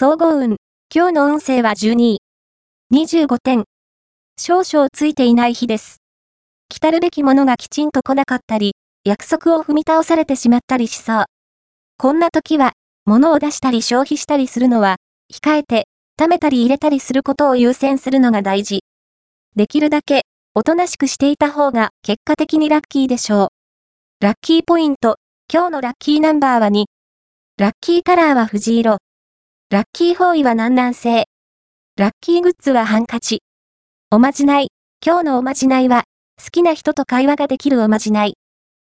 総合運。今日の運勢は12位。25点。少々ついていない日です。来たるべきものがきちんと来なかったり、約束を踏み倒されてしまったりしそう。こんな時は、物を出したり消費したりするのは、控えて、貯めたり入れたりすることを優先するのが大事。できるだけ、おとなしくしていた方が結果的にラッキーでしょう。ラッキーポイント。今日のラッキーナンバーは2。ラッキーカラーは藤色。ラッキー方位は南南西。ラッキーグッズはハンカチ。おまじない。今日のおまじないは、好きな人と会話ができるおまじない。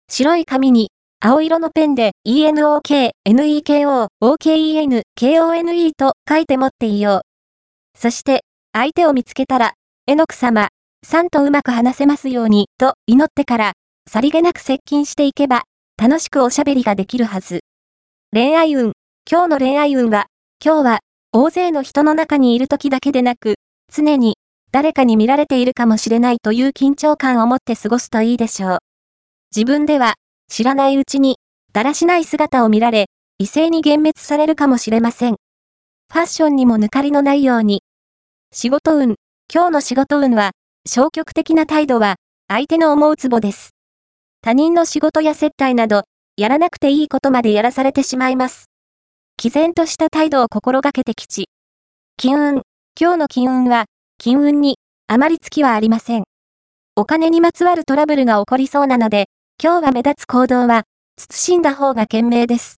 白い紙に、青色のペンで、ENOK、NEKO、OKEN、KONE と書いて持っていよう。そして、相手を見つけたら、えのく様、さんとうまく話せますように、と祈ってから、さりげなく接近していけば、楽しくおしゃべりができるはず。恋愛運。今日の恋愛運は、今日は、大勢の人の中にいる時だけでなく、常に、誰かに見られているかもしれないという緊張感を持って過ごすといいでしょう。自分では、知らないうちに、だらしない姿を見られ、異性に幻滅されるかもしれません。ファッションにも抜かりのないように。仕事運。今日の仕事運は、消極的な態度は、相手の思うツボです。他人の仕事や接待など、やらなくていいことまでやらされてしまいます。毅然とした態度を心がけてきち。金運。今日の金運は、金運に、あまり月はありません。お金にまつわるトラブルが起こりそうなので、今日は目立つ行動は、慎んだ方が賢明です。